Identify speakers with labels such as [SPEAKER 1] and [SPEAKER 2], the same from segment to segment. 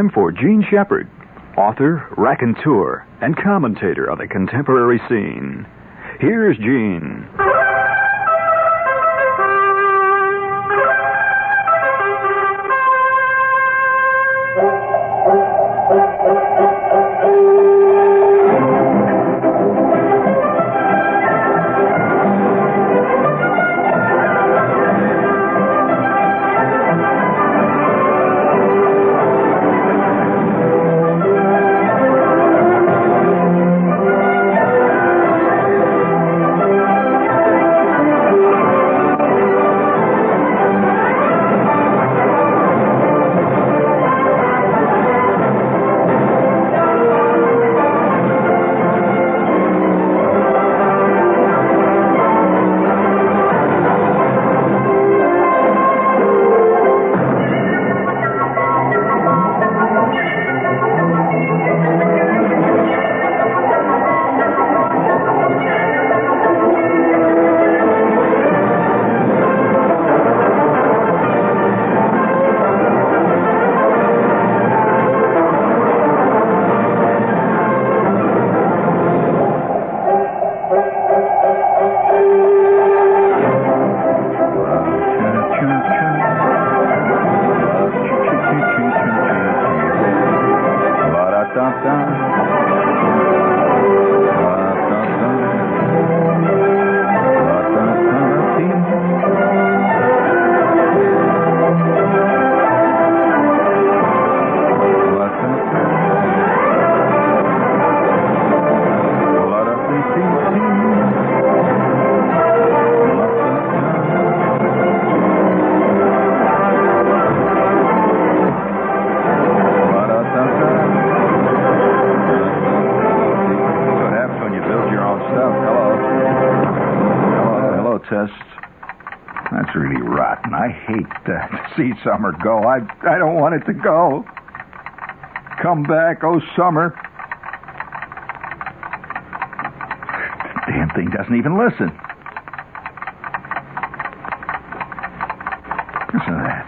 [SPEAKER 1] time for Jean Shepherd, author, raconteur, and commentator on the contemporary scene. Here's
[SPEAKER 2] Jean. See summer go. I I don't want it to go. Come back, oh summer. The damn thing doesn't even listen. Listen to that.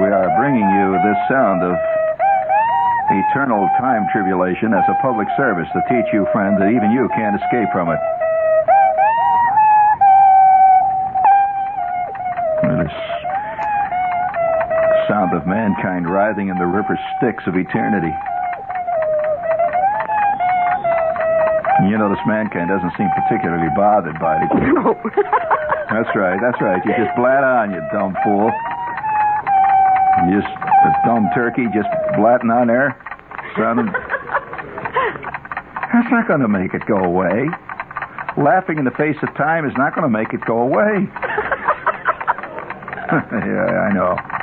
[SPEAKER 2] We are bringing you this sound of eternal time tribulation as a public service to teach you, friend, that even you can't escape from it. Writhing in the river Styx of eternity. You know, this mankind doesn't seem particularly bothered by it. No. That's right, that's right. You just blat on, you dumb fool. You just a dumb turkey just blatting on there. Sounding. That's not going to make it go away. Laughing in the face of time is not going to make it go away. yeah, I know.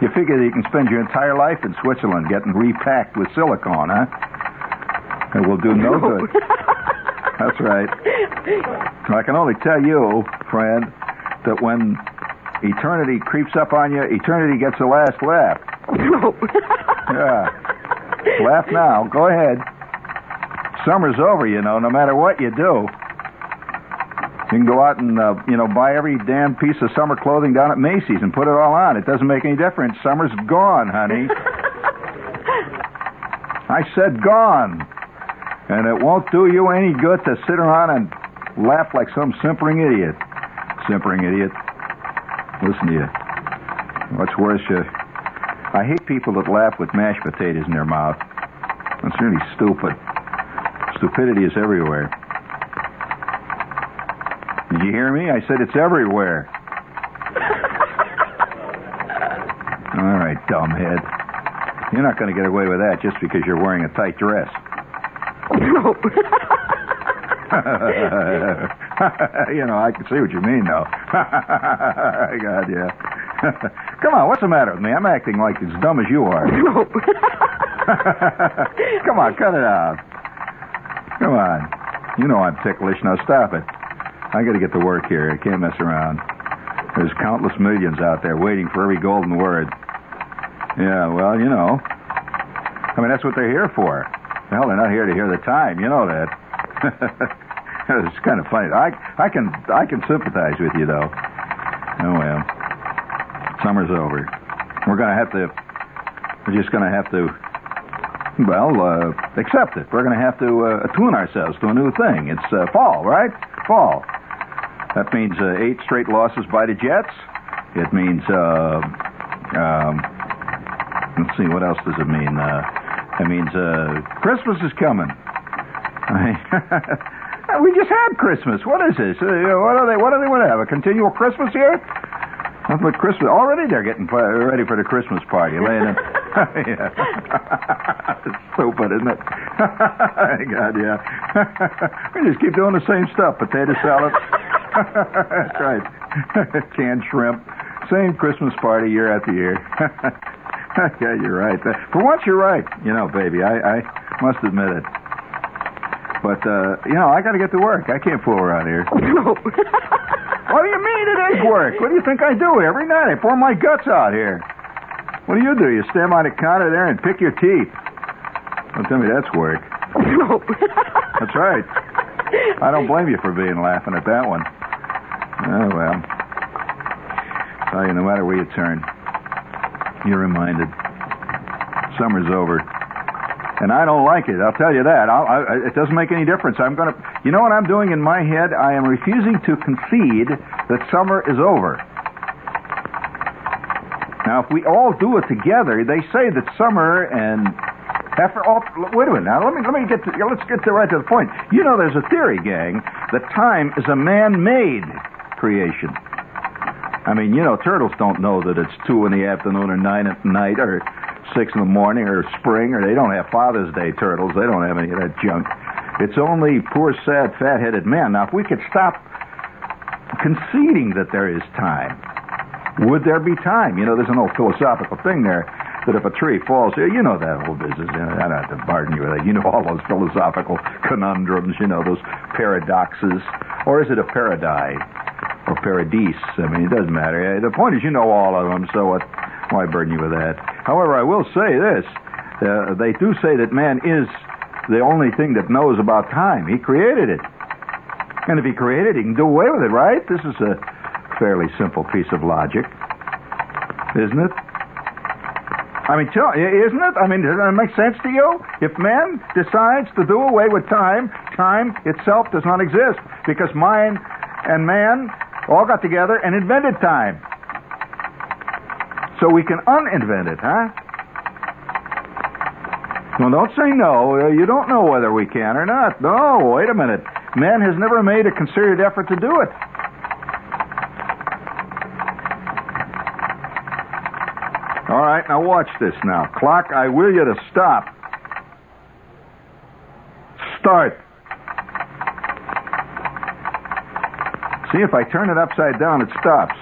[SPEAKER 2] You figure that you can spend your entire life in Switzerland getting repacked with silicone, huh? It will do no good. That's right. I can only tell you, friend, that when eternity creeps up on you, eternity gets the last laugh. No. Yeah. Laugh now. Go ahead. Summer's over, you know, no matter what you do. You can go out and, uh, you know, buy every damn piece of summer clothing down at Macy's and put it all on. It doesn't make any difference. Summer's gone, honey. I said gone. And it won't do you any good to sit around and laugh like some simpering idiot. Simpering idiot. Listen to you. What's worse, you. I hate people that laugh with mashed potatoes in their mouth. That's really stupid. Stupidity is everywhere. Hear me? I said it's everywhere. All right, dumbhead. You're not going to get away with that just because you're wearing a tight dress. No. you know, I can see what you mean, though. God, yeah. Come on, what's the matter with me? I'm acting like as dumb as you are. No. Come on, cut it out. Come on. You know I'm ticklish. Now stop it. I got to get to work here. I can't mess around. There's countless millions out there waiting for every golden word. Yeah, well, you know. I mean, that's what they're here for. Hell, they're not here to hear the time. You know that. it's kind of funny. I I can I can sympathize with you though. Oh well. Summer's over. We're going to have to. We're just going to have to. Well, uh, accept it. We're going to have to uh, attune ourselves to a new thing. It's uh, fall, right? Fall. That means uh, eight straight losses by the Jets. It means. Uh, um, let's see. What else does it mean? Uh, it means uh, Christmas is coming. we just had Christmas. What is this? Uh, what are they? What do they want to have? A continual Christmas here? Nothing but Christmas. Already they're getting ready for the Christmas party. Laying in. it's stupid, isn't it? God, yeah. we just keep doing the same stuff. Potato salad. That's right. Canned shrimp. Same Christmas party year after year. yeah, you're right. For once, you're right. You know, baby, I, I must admit it. But, uh, you know, I got to get to work. I can't fool around here.
[SPEAKER 3] No.
[SPEAKER 2] what do you mean it is work? What do you think I do every night? I pour my guts out here. What do you do? You stand by the counter there and pick your teeth. Don't tell me that's work.
[SPEAKER 3] No.
[SPEAKER 2] That's right. I don't blame you for being laughing at that one. Oh, well. Tell you, no matter where you turn, you're reminded. Summer's over. And I don't like it. I'll tell you that. I, it doesn't make any difference. I'm going to. You know what I'm doing in my head? I am refusing to concede that summer is over. Now, if we all do it together, they say that summer and after all, oh, wait a minute. Now, let me let me get to let's get to right to the point. You know, there's a theory, gang, that time is a man-made creation. I mean, you know, turtles don't know that it's two in the afternoon or nine at night or six in the morning or spring, or they don't have Father's Day turtles. They don't have any of that junk. It's only poor, sad, fat-headed men. Now, if we could stop conceding that there is time, would there be time? You know, there's an old philosophical thing there that if a tree falls here, you know that whole business. You know, I don't have to burden you with that. You know all those philosophical conundrums, you know, those paradoxes. Or is it a paradise? Or paradise? I mean, it doesn't matter. The point is, you know all of them, so what, why burden you with that? However, I will say this. Uh, they do say that man is the only thing that knows about time. He created it. And if he created it, he can do away with it, right? This is a fairly simple piece of logic, isn't it? I mean, tell, isn't it? I mean, does that make sense to you? If man decides to do away with time, time itself does not exist because mind and man all got together and invented time. So we can uninvent it, huh? Well, don't say no. Uh, you don't know whether we can or not. No, wait a minute. Man has never made a concerted effort to do it. All right, now watch this now. Clock, I will you to stop. Start. See, if I turn it upside down, it stops.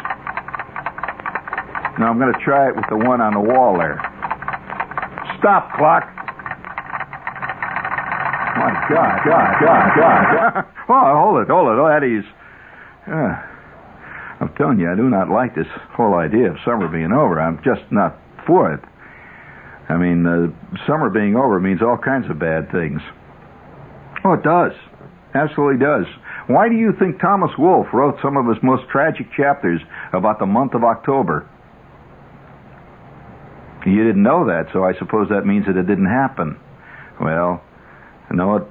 [SPEAKER 2] Now I'm going to try it with the one on the wall there. Stop, clock. My God, God, God, God. oh, hold it, hold it. Oh, Eddie's. Uh, I'm telling you, I do not like this whole idea of summer being over. I'm just not for it. I mean, uh, summer being over means all kinds of bad things. Oh, it does. Absolutely does. Why do you think Thomas Wolfe wrote some of his most tragic chapters about the month of October? You didn't know that, so I suppose that means that it didn't happen. Well, no, it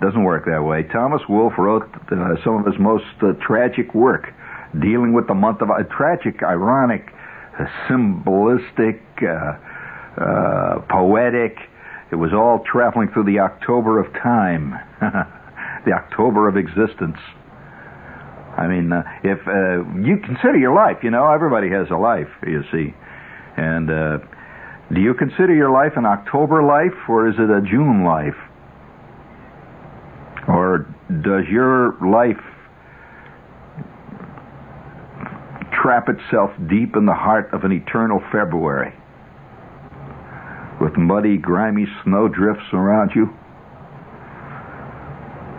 [SPEAKER 2] doesn't work that way. Thomas Wolfe wrote uh, some of his most uh, tragic work dealing with the month of uh, tragic, ironic, symbolistic, uh, uh, poetic. It was all traveling through the October of time, the October of existence. I mean, uh, if uh, you consider your life, you know, everybody has a life, you see. And uh, do you consider your life an October life or is it a June life? Or does your life trap itself deep in the heart of an eternal February with muddy, grimy snowdrifts around you?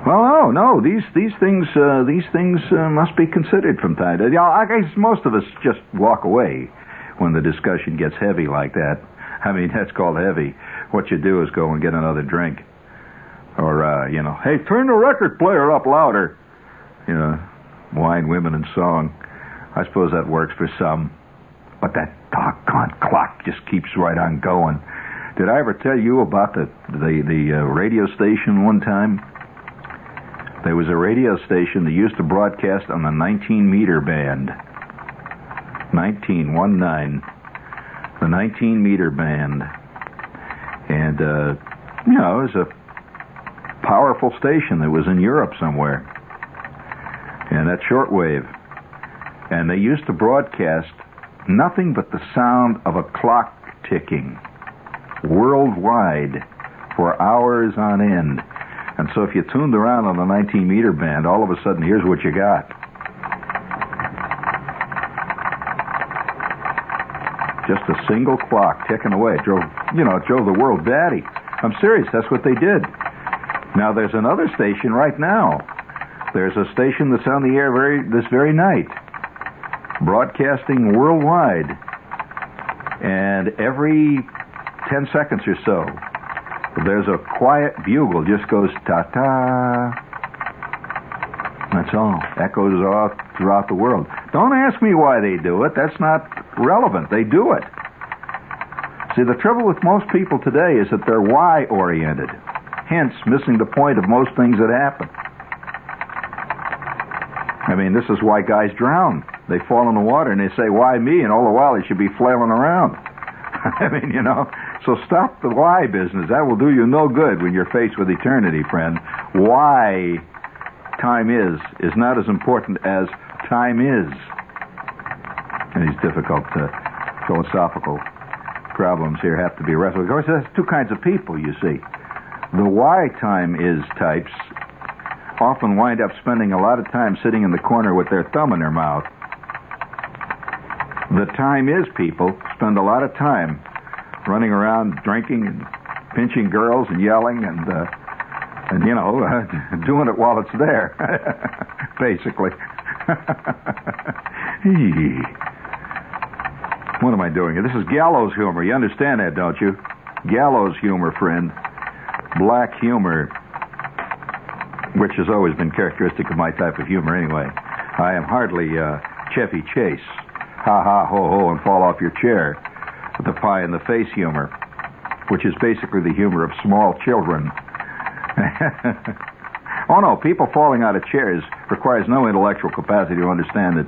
[SPEAKER 2] Well, no, no. These these things uh, these things uh, must be considered from time to time. I guess most of us just walk away when the discussion gets heavy like that. I mean, that's called heavy. What you do is go and get another drink, or uh, you know, hey, turn the record player up louder. You know, wine, women, and song. I suppose that works for some. But that doggone clock just keeps right on going. Did I ever tell you about the the the uh, radio station one time? There was a radio station that used to broadcast on the 19 meter band. 1919. The 19 meter band. And, uh, you know, it was a powerful station that was in Europe somewhere. And that shortwave. And they used to broadcast nothing but the sound of a clock ticking worldwide for hours on end. And so if you tuned around on the 19 meter band, all of a sudden, here's what you got. Just a single clock ticking away. It drove, you know, drove the world batty. I'm serious. That's what they did. Now there's another station right now. There's a station that's on the air very this very night, broadcasting worldwide. And every 10 seconds or so, there's a quiet bugle, just goes ta ta. That's all. Echoes off throughout the world. Don't ask me why they do it. That's not relevant. They do it. See, the trouble with most people today is that they're why oriented, hence missing the point of most things that happen. I mean, this is why guys drown. They fall in the water and they say, why me? And all the while they should be flailing around. I mean, you know, so stop the why business. That will do you no good when you're faced with eternity, friend. Why time is is not as important as time is. And these difficult uh, philosophical problems here have to be wrestled. Of course, there's two kinds of people, you see. The why time is types often wind up spending a lot of time sitting in the corner with their thumb in their mouth. The time is people spend a lot of time running around drinking and pinching girls and yelling and uh, and you know uh, doing it while it's there, basically. what am I doing? This is gallows humor. You understand that, don't you? Gallows humor, friend. Black humor, which has always been characteristic of my type of humor, anyway. I am hardly uh, Chevy Chase. Ha ha ho ho and fall off your chair the pie in the face humor, which is basically the humor of small children. oh no, people falling out of chairs requires no intellectual capacity to understand that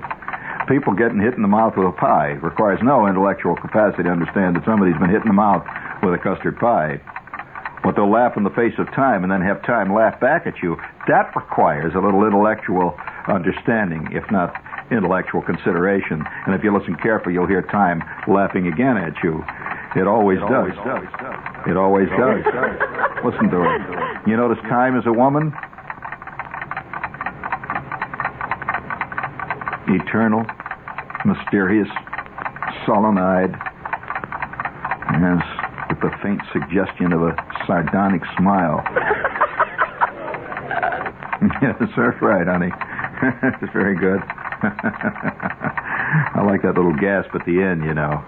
[SPEAKER 2] People getting hit in the mouth with a pie requires no intellectual capacity to understand that somebody's been hit in the mouth with a custard pie. But they'll laugh in the face of time and then have time laugh back at you. That requires a little intellectual understanding, if not intellectual consideration. And if you listen carefully, you'll hear time laughing again at you. It always
[SPEAKER 1] it
[SPEAKER 2] does.
[SPEAKER 1] Always does.
[SPEAKER 2] It always it does. Does. listen to it. You notice time is a woman? Eternal, mysterious, sullen-eyed, yes, with the faint suggestion of a sardonic smile. yes, that's right, honey. very good. I like that little gasp at the end, you know.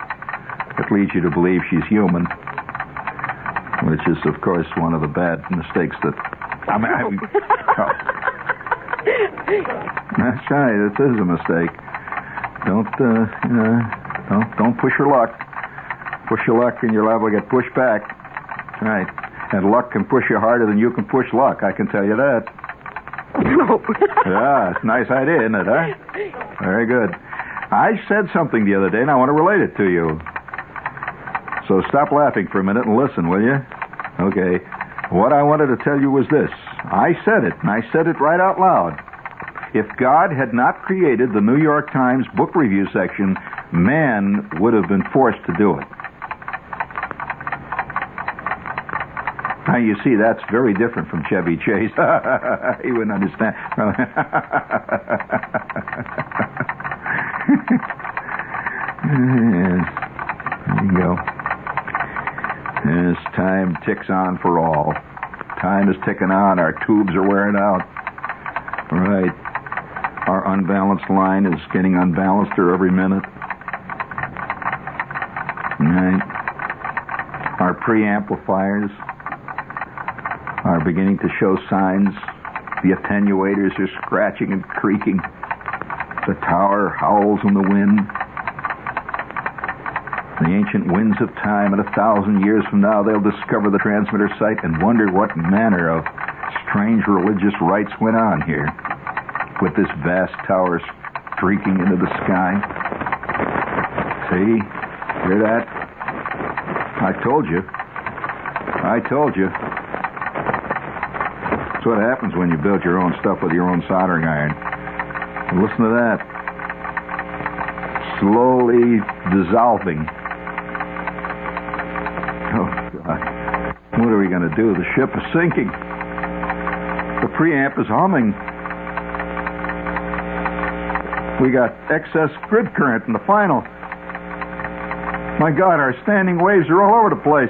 [SPEAKER 2] It leads you to believe she's human, which is, of course, one of the bad mistakes that. I mean, I, oh. that's right. This is a mistake. Don't, uh, you know, don't, don't push your luck. Push your luck, and you're liable to get pushed back. That's right. And luck can push you harder than you can push luck. I can tell you that. yeah, it's a nice idea, isn't it, huh? Very good. I said something the other day, and I want to relate it to you. So stop laughing for a minute and listen, will you? Okay. What I wanted to tell you was this. I said it, and I said it right out loud. If God had not created the New York Times book review section, man would have been forced to do it. Now, you see, that's very different from Chevy Chase. he wouldn't understand. yes. There you go. As time ticks on for all. Time is ticking on. Our tubes are wearing out. Right. Our unbalanced line is getting unbalancer every minute. Right. Our preamplifiers are beginning to show signs. The attenuators are scratching and creaking. The tower howls in the wind. The ancient winds of time, and a thousand years from now, they'll discover the transmitter site and wonder what manner of strange religious rites went on here, with this vast tower streaking into the sky. See? Hear that? I told you. I told you. That's what happens when you build your own stuff with your own soldering iron. Listen to that. Slowly dissolving. Oh, God. What are we going to do? The ship is sinking. The preamp is humming. We got excess grid current in the final. My God, our standing waves are all over the place.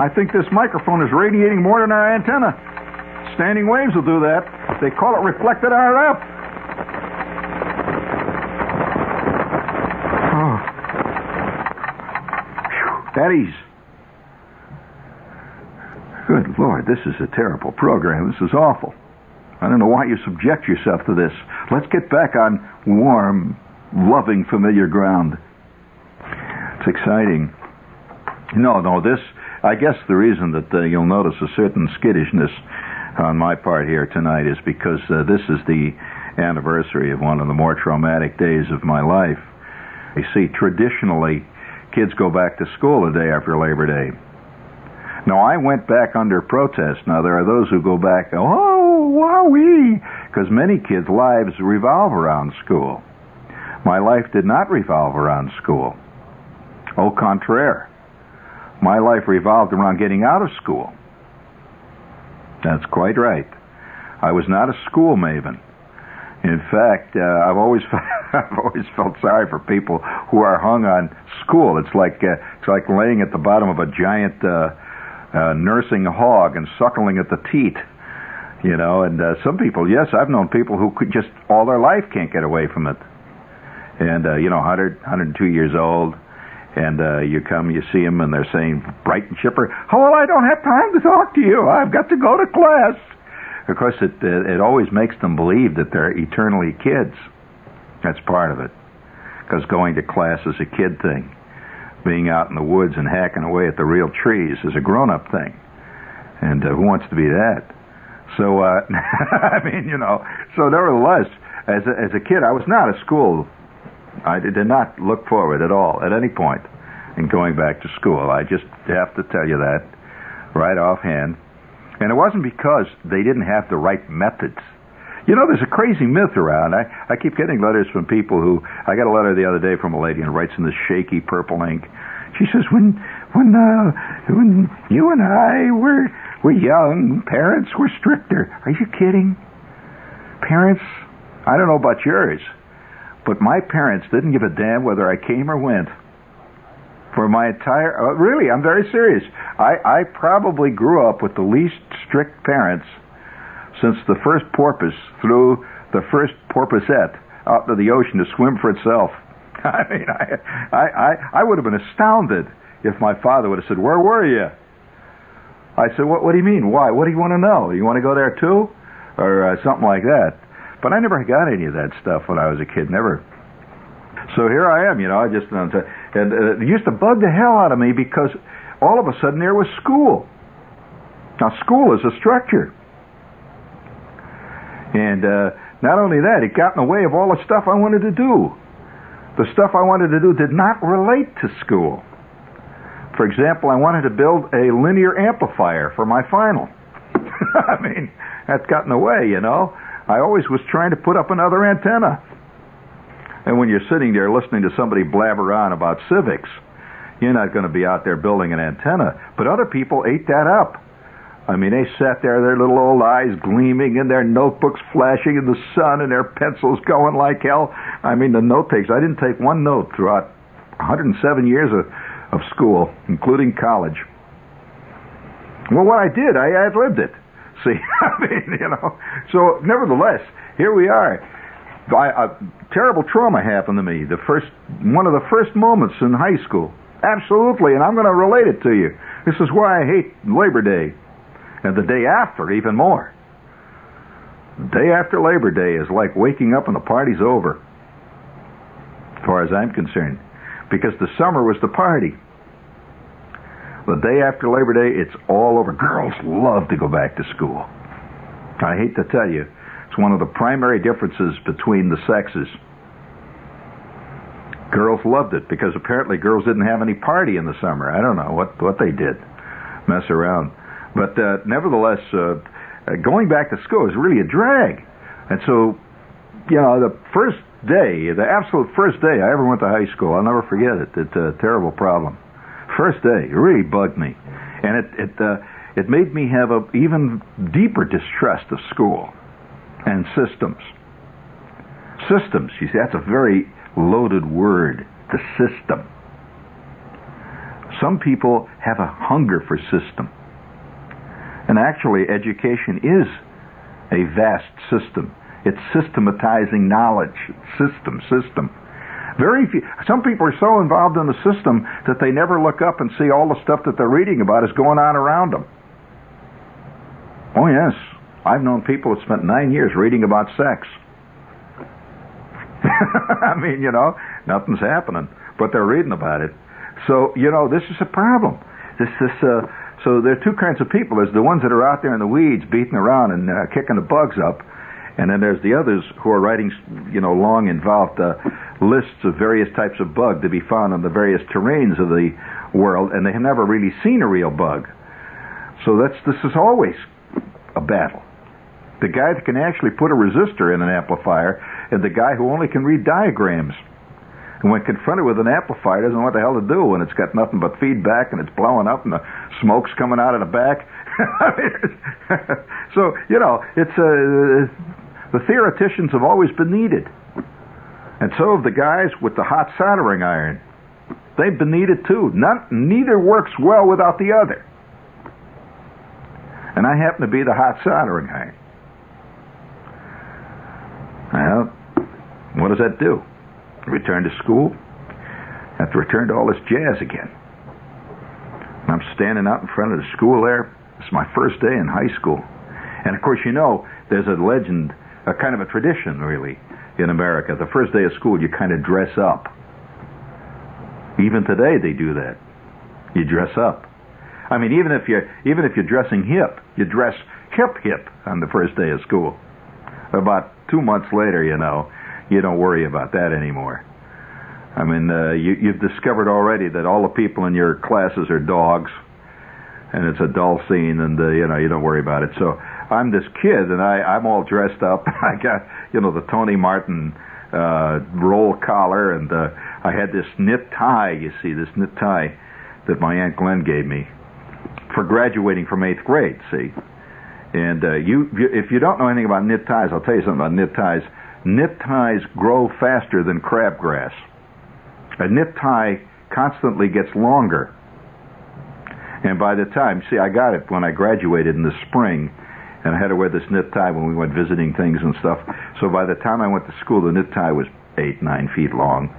[SPEAKER 2] I think this microphone is radiating more than our antenna. Standing waves will do that. They call it reflected RF. Oh. Whew. Good Lord, this is a terrible program. This is awful. I don't know why you subject yourself to this. Let's get back on warm, loving, familiar ground. It's exciting. No, no, this, I guess the reason that uh, you'll notice a certain skittishness on my part here tonight is because uh, this is the anniversary of one of the more traumatic days of my life. You see, traditionally, kids go back to school the day after Labor Day. Now, I went back under protest. Now, there are those who go back, oh, wowee, because many kids' lives revolve around school. My life did not revolve around school. Au contraire. My life revolved around getting out of school. That's quite right. I was not a school maven. In fact, uh, I've always I've always felt sorry for people who are hung on school. It's like uh, it's like laying at the bottom of a giant uh, uh, nursing hog and suckling at the teat. You know, and uh, some people, yes, I've known people who could just all their life can't get away from it. And uh, you know, 100, 102 years old, and uh, you come, you see them, and they're saying bright and chipper, "Oh, well, I don't have time to talk to you. I've got to go to class." Of course, it it, always makes them believe that they're eternally kids. That's part of it, because going to class is a kid thing. Being out in the woods and hacking away at the real trees is a grown-up thing, and uh, who wants to be that? So, uh, I mean, you know. So, nevertheless, as a, as a kid, I was not a school I did not look forward at all at any point in going back to school. I just have to tell you that right offhand. And it wasn't because they didn't have the right methods. You know, there's a crazy myth around. I, I keep getting letters from people who. I got a letter the other day from a lady and writes in this shaky purple ink. She says, "When when uh, when you and I were were young, parents were stricter." Are you kidding? Parents, I don't know about yours. But my parents didn't give a damn whether I came or went. For my entire, uh, really, I'm very serious. I, I probably grew up with the least strict parents since the first porpoise threw the first porpoisette out into the ocean to swim for itself. I mean, I, I, I, I would have been astounded if my father would have said, "Where were you?" I said, "What? What do you mean? Why? What do you want to know? You want to go there too, or uh, something like that?" But I never got any of that stuff when I was a kid. Never. So here I am, you know. I just and uh, it used to bug the hell out of me because all of a sudden there was school. Now school is a structure, and uh, not only that, it got in the way of all the stuff I wanted to do. The stuff I wanted to do did not relate to school. For example, I wanted to build a linear amplifier for my final. I mean, that's got in the way, you know. I always was trying to put up another antenna. And when you're sitting there listening to somebody blabber on about civics, you're not going to be out there building an antenna. But other people ate that up. I mean, they sat there, their little old eyes gleaming, and their notebooks flashing in the sun, and their pencils going like hell. I mean, the note takes. I didn't take one note throughout 107 years of, of school, including college. Well, what I did, I libbed it. See, I mean, you know. So, nevertheless, here we are. I, a terrible trauma happened to me. The first, one of the first moments in high school. Absolutely, and I'm going to relate it to you. This is why I hate Labor Day, and the day after even more. The day after Labor Day is like waking up and the party's over, as far as I'm concerned. because the summer was the party. The day after Labor Day, it's all over. Girls love to go back to school. I hate to tell you, it's one of the primary differences between the sexes. Girls loved it because apparently girls didn't have any party in the summer. I don't know what what they did, mess around. But uh, nevertheless, uh, going back to school is really a drag. And so, you know, the first day, the absolute first day I ever went to high school, I'll never forget it. It's a terrible problem. First day, it really bugged me, and it it uh, it made me have a even deeper distrust of school and systems. Systems, you see, that's a very loaded word. The system. Some people have a hunger for system. And actually, education is a vast system. It's systematizing knowledge. System, system. Very few. Some people are so involved in the system that they never look up and see all the stuff that they're reading about is going on around them. Oh yes, I've known people that spent nine years reading about sex. I mean, you know, nothing's happening, but they're reading about it. So, you know, this is a problem. This, this, uh, so there are two kinds of people. There's the ones that are out there in the weeds beating around and uh, kicking the bugs up, and then there's the others who are writing, you know, long involved uh, lists of various types of bug to be found on the various terrains of the world, and they have never really seen a real bug. So that's this is always a battle. The guy that can actually put a resistor in an amplifier, and the guy who only can read diagrams. And when confronted with an amplifier, doesn't know what the hell to do when it's got nothing but feedback and it's blowing up and the smoke's coming out of the back. so you know, it's uh, the theoreticians have always been needed, and so have the guys with the hot soldering iron. They've been needed too. Neither works well without the other. And I happen to be the hot soldering iron. Well, what does that do? Return to school? Have to return to all this jazz again. I'm standing out in front of the school there. It's my first day in high school. And of course, you know, there's a legend, a kind of a tradition, really, in America. The first day of school, you kind of dress up. Even today, they do that. You dress up. I mean, even if you're even if you're dressing hip, you dress hip hip on the first day of school. About two months later, you know, you don't worry about that anymore. I mean, uh, you, you've discovered already that all the people in your classes are dogs, and it's a dull scene, and uh, you know you don't worry about it. So I'm this kid, and I, I'm all dressed up. I got you know the Tony Martin uh, roll collar, and uh, I had this knit tie. You see, this knit tie that my aunt Glenn gave me for graduating from eighth grade. See, and uh, you, if you don't know anything about knit ties, I'll tell you something about knit ties. Knit ties grow faster than crabgrass. A knit tie constantly gets longer. And by the time, see, I got it when I graduated in the spring, and I had to wear this knit tie when we went visiting things and stuff. So by the time I went to school, the knit tie was eight, nine feet long.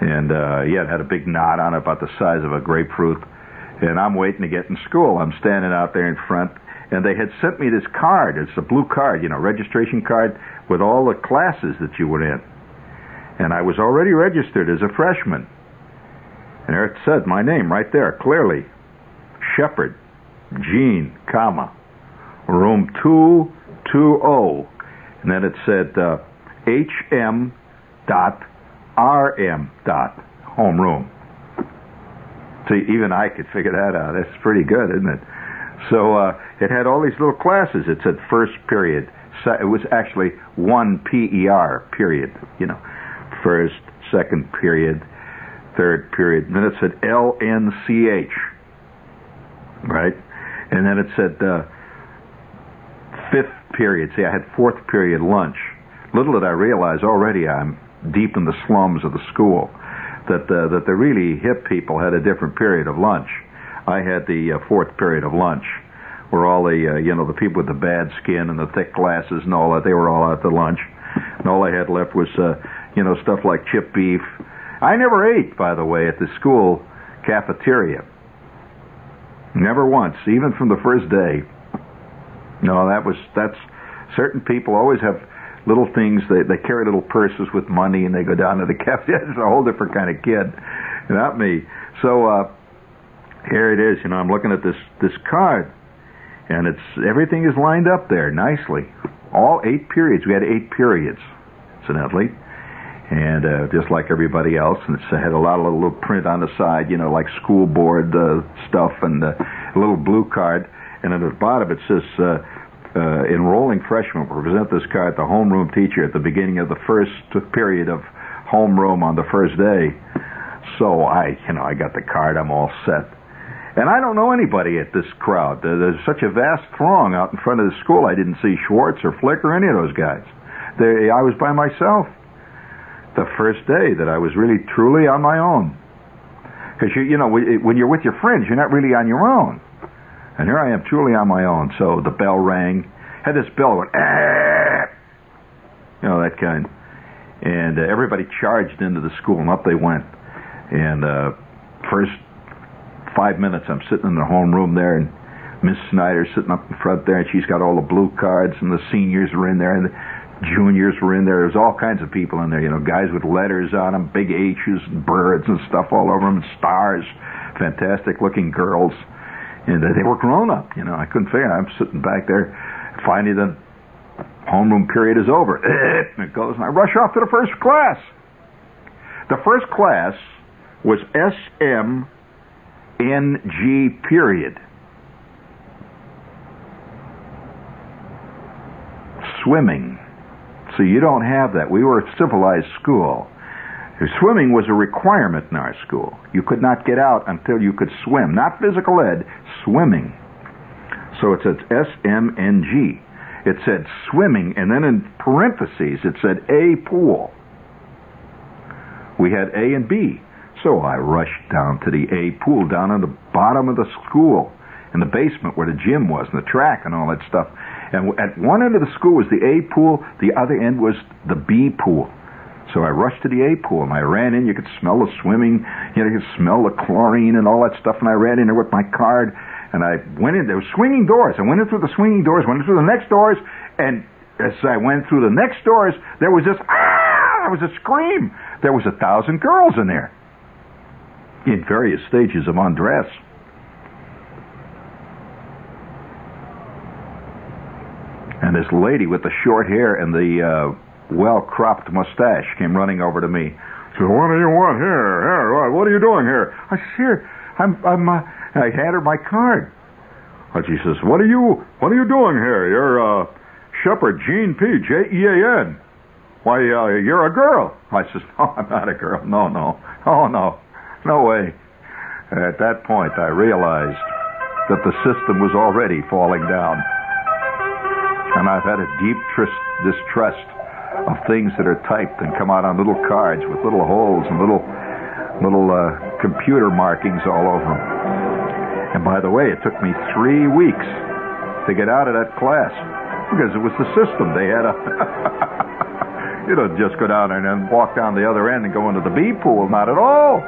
[SPEAKER 2] And, uh, yeah, it had a big knot on it about the size of a grapefruit. And I'm waiting to get in school. I'm standing out there in front, and they had sent me this card. It's a blue card, you know, registration card with all the classes that you were in. And I was already registered as a freshman. And there it said my name right there, clearly. Shepherd, Jean, comma, room 220. And then it said uh, HM dot RM dot homeroom. See, even I could figure that out. That's pretty good, isn't it? So uh, it had all these little classes. It said first period. It was actually one PER period. You know, first, second period, third period. And then it said LNCH, right? And then it said uh, fifth period. See, I had fourth period lunch. Little did I realize already I'm deep in the slums of the school that uh, that the really hip people had a different period of lunch. I had the uh, fourth period of lunch, where all the uh, you know the people with the bad skin and the thick glasses and all that they were all out to lunch, and all I had left was uh, you know stuff like chip beef. I never ate, by the way, at the school cafeteria. Never once, even from the first day. No, that was that's certain people always have little things. They they carry little purses with money and they go down to the cafeteria. It's a whole different kind of kid. Not me. So uh, here it is. You know, I'm looking at this this card, and it's everything is lined up there nicely. All eight periods. We had eight periods, incidentally, and uh, just like everybody else. And it had a lot of little print on the side, you know, like school board uh, stuff, and uh, a little blue card. And at the bottom it says. Uh, uh, enrolling freshmen will present this card to the homeroom teacher at the beginning of the first period of homeroom on the first day. So I, you know, I got the card. I'm all set. And I don't know anybody at this crowd. There's such a vast throng out in front of the school. I didn't see Schwartz or Flick or any of those guys. They, I was by myself. The first day that I was really truly on my own. Because you, you know, when you're with your friends, you're not really on your own. And here I am, truly on my own. So the bell rang. Had this bell went, ah! you know, that kind. And uh, everybody charged into the school, and up they went. And uh, first five minutes, I'm sitting in the homeroom there, and Miss Snyder's sitting up in front there, and she's got all the blue cards, and the seniors were in there, and the juniors were in there. There's all kinds of people in there, you know, guys with letters on them, big H's and birds and stuff all over them, and stars, fantastic looking girls. And they were grown up, you know. I couldn't figure. I'm sitting back there. Finally, the homeroom period is over. It goes, and I rush off to the first class. The first class was SMNG period. Swimming. So you don't have that. We were a civilized school. Swimming was a requirement in our school. You could not get out until you could swim. Not physical ed, swimming. So it said SMNG. It said swimming, and then in parentheses it said A pool. We had A and B. So I rushed down to the A pool down in the bottom of the school in the basement where the gym was and the track and all that stuff. And at one end of the school was the A pool, the other end was the B pool. So I rushed to the A pool and I ran in. You could smell the swimming, you know, you could smell the chlorine and all that stuff. And I ran in there with my card and I went in. There were swinging doors. I went in through the swinging doors, went in through the next doors, and as I went through the next doors, there was this ah! There was a scream. There was a thousand girls in there in various stages of undress. And this lady with the short hair and the uh, well cropped mustache came running over to me. She said, What do you want here? Here, what are you doing here? I said, Here, I'm, I'm, uh, I had her my card. And she says, What are you, what are you doing here? You're, uh, Shepherd Jean P. J E A N. Why, uh, you're a girl. I says, No, I'm not a girl. No, no. Oh, no. No way. At that point, I realized that the system was already falling down. And I've had a deep distrust of things that are typed and come out on little cards with little holes and little little uh, computer markings all over them. And by the way, it took me three weeks to get out of that class because it was the system. They had a you don't just go down and then walk down the other end and go into the B pool. Not at all.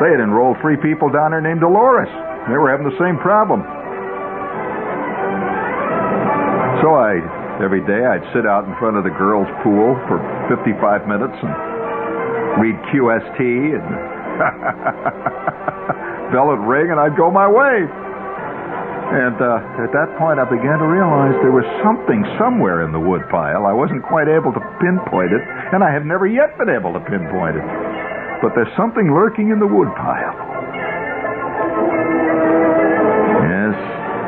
[SPEAKER 2] They had enrolled three people down there named Dolores. They were having the same problem. So I, every day, I'd sit out in front of the girls' pool for 55 minutes and read QST, and bell would ring, and I'd go my way. And uh, at that point, I began to realize there was something somewhere in the woodpile. I wasn't quite able to pinpoint it, and I have never yet been able to pinpoint it but there's something lurking in the woodpile. Yes,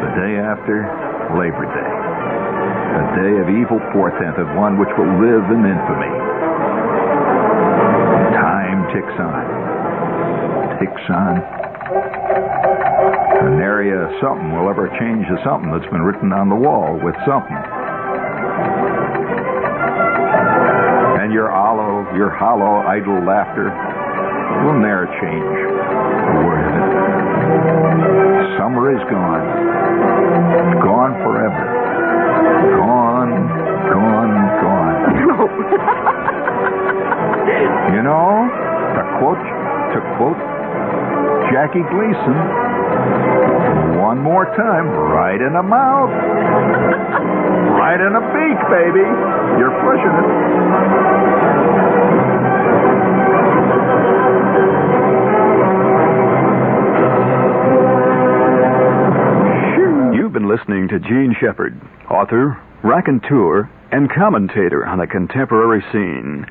[SPEAKER 2] the day after Labor Day. A day of evil portent, and one which will live in infamy. Time ticks on. Ticks on. An area a something will ever change to something that's been written on the wall with something. And your hollow, your hollow, idle laughter will ne'er change a word of it. Summer is gone. Gone forever. Gone, gone, gone. you know, to quote, to quote Jackie Gleason, one more time, right in the mouth. right in the beak, baby. You're pushing it.
[SPEAKER 1] Listening to Jean Shepherd, author, raconteur, and commentator on the contemporary scene.